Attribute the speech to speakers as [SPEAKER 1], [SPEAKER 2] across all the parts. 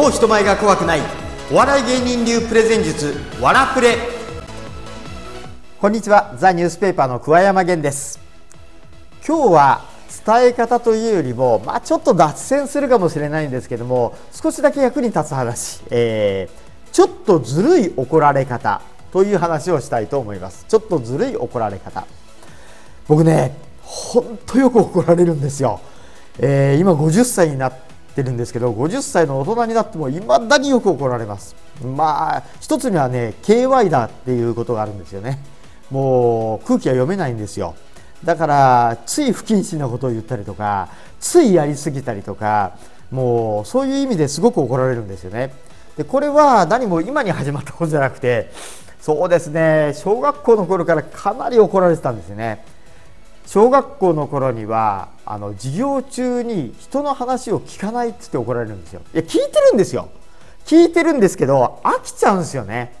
[SPEAKER 1] もう人前が怖くない。お笑い芸人流プレゼン術わらプレ。こんにちは。ザニュースペーパーの桑山源です。今日は伝え方というよりも、まあ、ちょっと脱線するかもしれないんですけども少しだけ役に立つ話、えー、ちょっとずるい怒られ方という話をしたいと思います。ちょっとずるい怒られ方。僕ね本当よく怒られるんですよ、えー、今50歳になってるんですけど50歳の大人になってもいまだによく怒られます。まあ一つにはね KY だっていうことがあるんですよね。もう空気は読めないんですよ。だからつい不謹慎なことを言ったりとかついやりすぎたりとかもうそういう意味ですごく怒られるんですよね。でこれは何も今に始まったことじゃなくてそうですね小学校の頃からかなり怒られてたんですよね。小学校の頃にはあの授業中に人の話を聞かないってって怒られるんですよ。いや聞いてるんですよ。聞いてるんですけど飽きちゃうんですよね。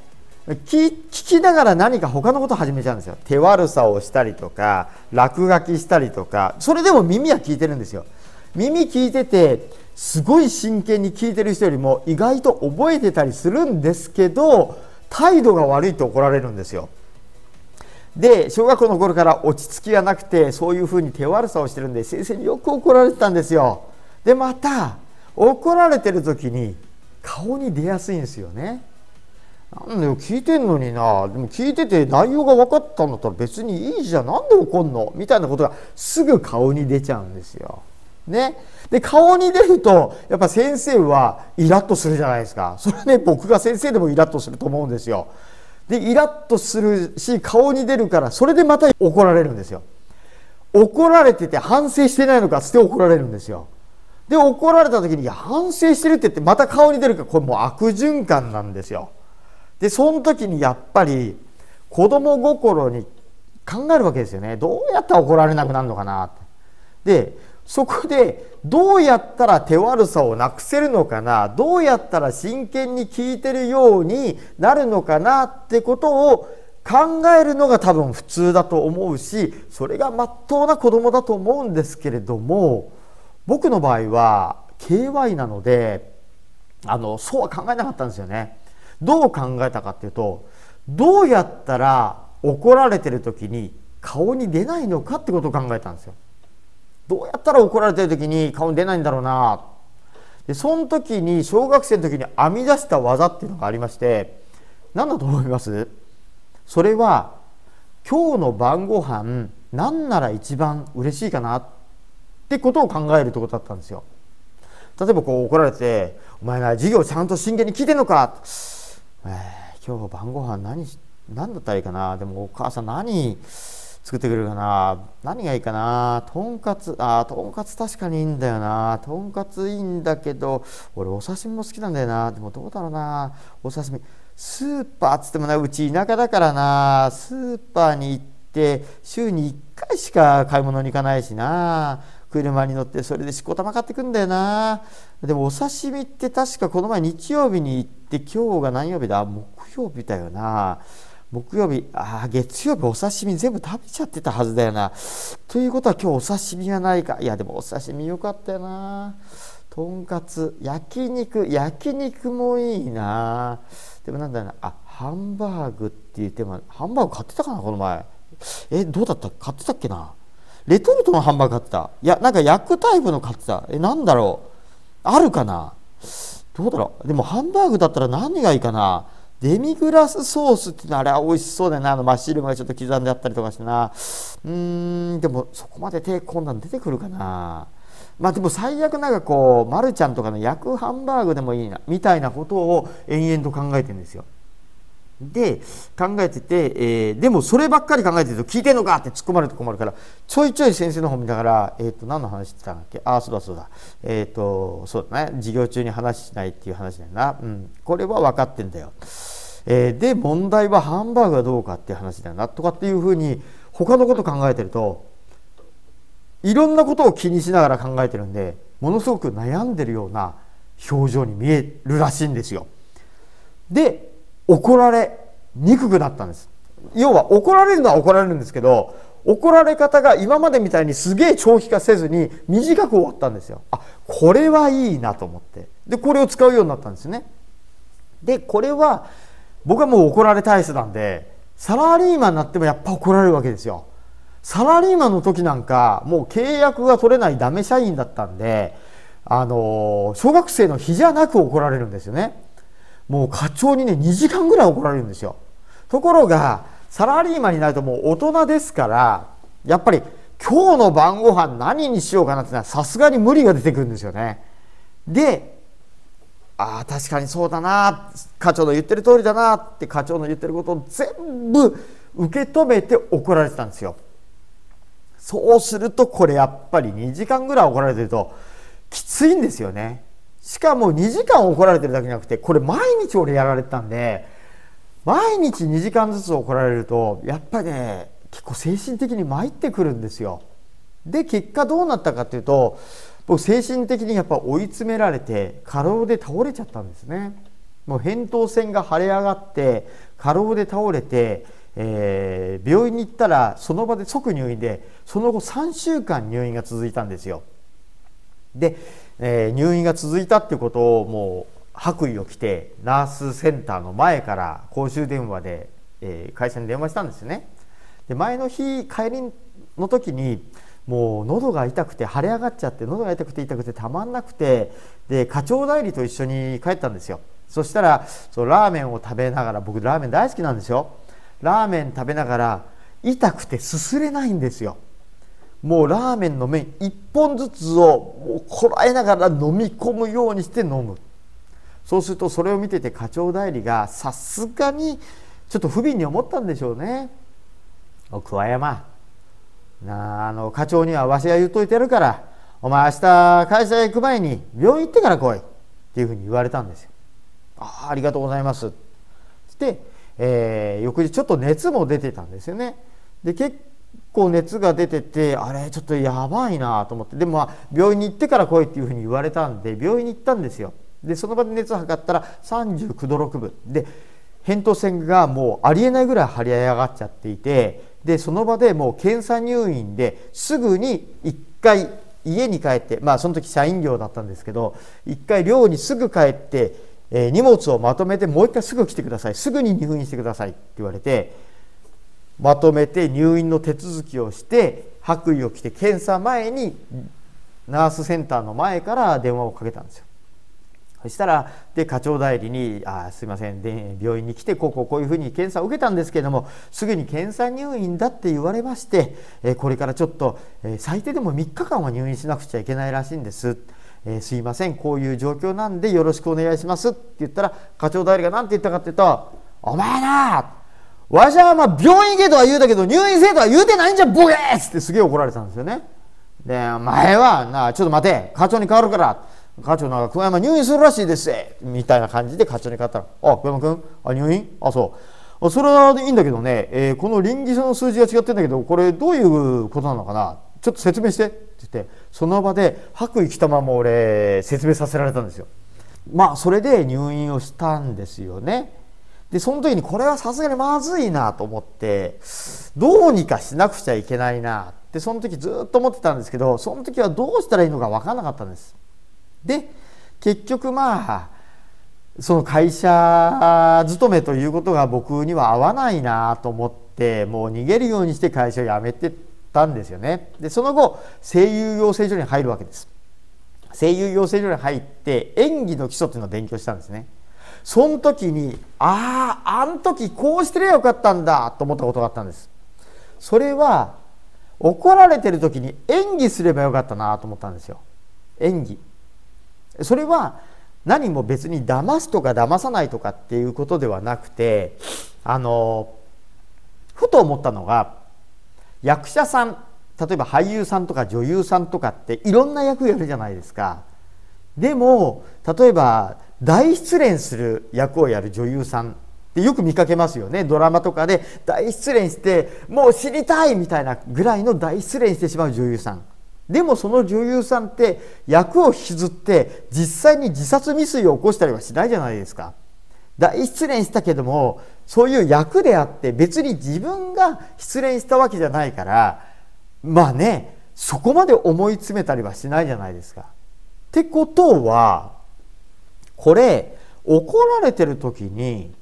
[SPEAKER 1] 聞きながら何か他のこと始めちゃうんですよ。手悪さをしたりとか落書きしたりとかそれでも耳は聞いてるんですよ。耳聞いててすごい真剣に聞いてる人よりも意外と覚えてたりするんですけど態度が悪いと怒られるんですよ。で小学校の頃から落ち着きがなくてそういうふうに手悪さをしてるんで先生によく怒られてたんですよ。でまた怒られてる時に顔に出やすいんですよね。なんだよ聞いてんのにな。でも聞いてて内容が分かったんだったら別にいいじゃん。なんで怒んの？みたいなことがすぐ顔に出ちゃうんですよ。ね、で顔に出るとやっぱ先生はイラッとするじゃないですか。それね僕が先生でもイラッとすると思うんですよ。でイラッとするし顔に出るからそれでまた怒られるんですよ。怒られてて反省してないのかつって怒られるんですよ。で怒られた時に反省してるって言ってまた顔に出るからこれもう悪循環なんですよ。でその時にやっぱり子供心に考えるわけですよね。どうやったら怒られなくなるのかなって。でそこでどうやったら手悪さをなくせるのかな？どうやったら真剣に聞いてるようになるのかなってことを考えるのが多分普通だと思うしそれがまっとうな子供だと思うんですけれども僕の場合は KY なのであのそうは考えなかったんですよね。どう考えたかっていうとどうやったら怒られてる時に顔に出ないのかってことを考えたんですよ。どうやったら怒られてる時に顔に出ないんだろうなでその時に小学生の時に編み出した技っていうのがありまして何だと思います？それは今日の晩ご飯何なら一番嬉しいかなってことを考えるってことだったんですよ。例えばこう怒られて「お前な授業ちゃんと真剣に聞いてんのか?」えー、今日晩ご飯何何だったらいいかな？でもお母さん何？作ってくれるかな。何がいいかな。とんかつ。あとんかつ確かにいいんだよな。とんかついいんだけど俺お刺身も好きなんだよな。でもどうだろうな。お刺身。スーパーっつってもなうち田舎だからな。スーパーに行って週に1回しか買い物に行かないしな。車に乗ってそれでしこたま買ってくんだよな。でもお刺身って確かこの前日曜日に行って今日が何曜日だ？木曜日だよな。木曜日ああ月曜日お刺身全部食べちゃってたはずだよな。ということは今日お刺身がないか。いやでもお刺身よかったよな。とんかつ焼肉焼肉もいいな。でもなんだろうな。あハンバーグって言ってもハンバーグ買ってたかなこの前。えどうだった？買ってたっけな？レトルトのハンバーグ買ってた。いやなんか焼くタイプの買ってた。えなんだろう。あるかな？どうだろう。でもハンバーグだったら何がいいかな？デミグラスソースっていうのはあれは美味しそうだよな。あのマッシュルームがちょっと刻んであったりとかしてな。うーんでもそこまで手込んだの出てくるかな。まあでも最悪なんかこう、マルちゃんとかの焼くハンバーグでもいいなみたいなことを延々と考えてるんですよ。で考えてて、えー、でもそればっかり考えてると聞いてんのかって突っ込まれると困るからちょいちょい先生の方見ながら、えー、と何の話してたんだっけ？ああそうだそうだ。えっ、ー、とそうだね。授業中に話しないっていう話だよな、うん、これは分かってんだよ。えー、で問題はハンバーグはどうかっていう話だよな。とかっていうふうに他のこと考えてるといろんなことを気にしながら考えてるんでものすごく悩んでるような表情に見えるらしいんですよ。で怒られにくくなったんです要は怒られるのは怒られるんですけど怒られ方が今までみたいにすげえ長期化せずに短く終わったんですよ。あこれはいいなと思ってでこれを使うようになったんですね。でこれは僕はもう怒られ体質なんでサラリーマンになってもやっぱ怒られるわけですよ。サラリーマンの時なんかもう契約が取れないダメ社員だったんであの小学生の日じゃなく怒られるんですよね。もう課長にね2時間ぐらい怒られるんですよ。ところがサラリーマンになるともう大人ですからやっぱり今日の晩ご飯何にしようかなってのはさすがに無理が出てくるんですよね。でああ確かにそうだな課長の言ってる通りだなって課長の言ってることを全部受け止めて怒られてたんですよ。そうするとこれやっぱり2時間ぐらい怒られてるときついんですよね。しかも2時間怒られてるだけじゃなくてこれ毎日俺やられてたんで毎日2時間ずつ怒られるとやっぱりね結構精神的に参ってくるんですよ。で結果どうなったかっていうと僕精神的にやっぱ追い詰められて過労で倒れちゃったんですね。もう扁桃腺が腫れ上がって過労で倒れて、えー、病院に行ったらその場で即入院でその後3週間入院が続いたんですよ。で、えー、入院が続いたっていうことをもう白衣を着てナースセンターの前から公衆電話で、えー、会社に電話したんですよね。で前の日帰りの時にもう喉が痛くて腫れ上がっちゃって喉が痛くて痛くてたまんなくてで課長代理と一緒に帰ったんですよ。そしたらそのラーメンを食べながら僕ラーメン大好きなんですよ。ラーメン食べながら痛くてすすれないんですよ。もうラーメンの麺1本ずつをこらえながら飲み込むようにして飲むそうするとそれを見てて課長代理がさすがにちょっと不憫に思ったんでしょうねお。桑山なああの課長にはわしが言っといてやるからお前明日会社へ行く前に病院行ってから来いっていうふうに言われたんですよ。ああありがとうございますで、えー、翌日ちょっと熱も出てたんですよね。で結構熱が出ててあれちょっとやばいなと思って。でも、まあ、病院に行ってから来いっていうふうに言われたんで病院に行ったんですよ。でその場で熱測ったら39度6分。で扁桃腺がもうありえないぐらい張り上がっちゃっていてでその場でもう検査入院ですぐに1回家に帰ってまあその時社員寮だったんですけど1回寮にすぐ帰って、えー、荷物をまとめてもう1回すぐ来てください。すぐに入院してくださいって言われてまとめて入院の手続きをして白衣を着て検査前にナースセンターの前から電話をかけたんですよ。そしたらで課長代理に「あすいませんで病院に来てこうこうこういうふうに検査を受けたんですけれどもすぐに検査入院だって言われまして、これからちょっと、最低でも3日間は入院しなくちゃいけないらしいんです」え、すいませんこういう状況なんでよろしくお願いします」って言ったら課長代理が何て言ったかっていうと「お前なわしはまあ病院行けとは言うたけど入院せえとは言うてないんじゃボケー!」っつってすげえ怒られたんですよね。で「前はなちょっと待て課長に変わるから」課長なんか桑山入院するらしいですみたいな感じで課長に買ったら「あ桑山君？あ入院？あそうそれはいいんだけどね、えー、この臨時書の数字が違ってんだけどこれどういうことなのかな？ちょっと説明して」って言ってその場で白衣着たまま俺説明させられたんですよ。まあそれで入院をしたんですよね。でその時にこれはさすがにまずいなと思ってどうにかしなくちゃいけないなってその時ずっと思ってたんですけどその時はどうしたらいいのか分からなかったんです。で結局まあその会社勤めということが僕には合わないなと思ってもう逃げるようにして会社を辞めてたんですよね。でその後声優養成所に入るわけです。声優養成所に入って演技の基礎っていうのを勉強したんですね。その時にあああん時こうしてりゃよかったんだと思ったことがあったんです。それは怒られてる時に演技すればよかったなと思ったんですよ。演技。それは何も別に騙すとか騙さないとかっていうことではなくてあのふと思ったのが役者さん例えば俳優さんとか女優さんとかっていろんな役やるじゃないですか。でも例えば大失恋する役をやる女優さんってよく見かけますよねドラマとかで大失恋してもう死にたいみたいなぐらいの大失恋してしまう女優さんでもその女優さんって役を引きずって実際に自殺未遂を起こしたりはしないじゃないですか。大失恋したけどもそういう役であって別に自分が失恋したわけじゃないからまあねそこまで思い詰めたりはしないじゃないですか。ってことはこれ怒られてる時に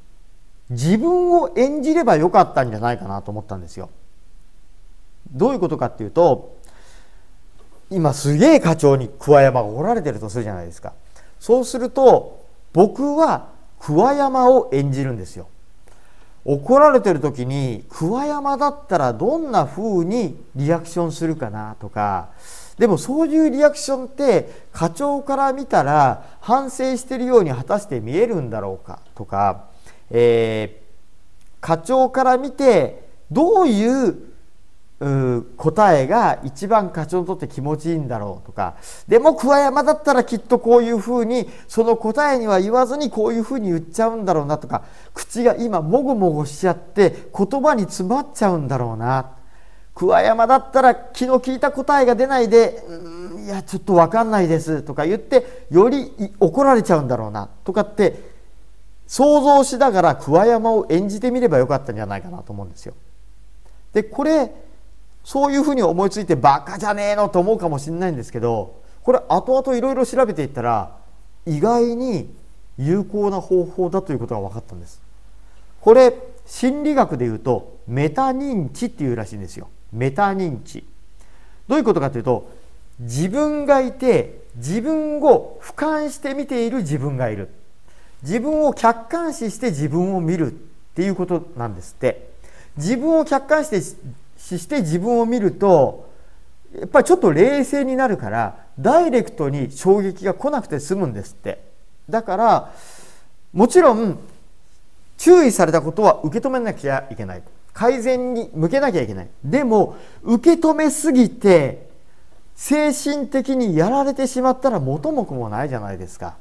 [SPEAKER 1] 自分を演じればよかったんじゃないかなと思ったんですよ。どういうことかっていうと今すげえ課長に桑山がおられてるとするじゃないですか。そうすると僕は桑山を演じるんですよ。怒られてる時に桑山だったらどんな風にリアクションするかなとかでもそういうリアクションって課長から見たら反省してるように果たして見えるんだろうか？とか、えー、課長から見てどういう答えが一番課長にとって気持ちいいんだろうとか。でも桑山だったらきっとこういうふうにその答えには言わずにこういうふうに言っちゃうんだろうなとか。口が今もごもごしちゃって言葉に詰まっちゃうんだろうな。桑山だったら気の利いた答えが出ないで「うんいやちょっと分かんないです」とか言ってより怒られちゃうんだろうなとかって想像しながら桑山を演じてみればよかったんじゃないかなと思うんですよ。でこれそういうふうに思いついてバカじゃねえのと思うかもしれないんですけどこれ後々いろいろ調べていったら意外に有効な方法だということが分かったんですこれ心理学でいうとメタ認知っていうらしいんですよメタ認知。どういうことかというと自分がいて自分を俯瞰して見ている自分がいる。自分を客観視して自分を見るっていうことなんですって。自分を客観視してして自分を見るとやっぱりちょっと冷静になるからダイレクトに衝撃が来なくて済むんですって。だからもちろん注意されたことは受け止めなきゃいけない。改善に向けなきゃいけない。でも受け止めすぎて精神的にやられてしまったら元も子もないじゃないですか。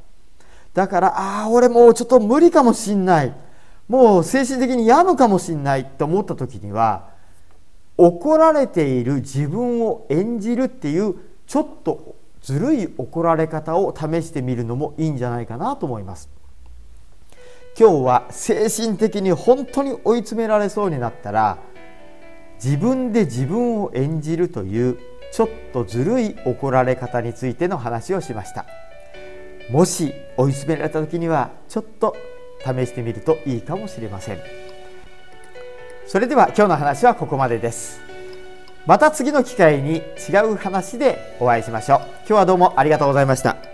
[SPEAKER 1] だからああ俺もうちょっと無理かもしんない。もう精神的に病むかもしんないと思った時には怒られている自分を演じるっていうちょっとずるい怒られ方を試してみるのもいいんじゃないかなと思います。今日は精神的に本当に追い詰められそうになったら自分で自分を演じるというちょっとずるい怒られ方についての話をしました。もし追い詰められた時にはちょっと試してみるといいかもしれません。それでは今日の話はここまでです。また次の機会に違う話でお会いしましょう。今日はどうもありがとうございました。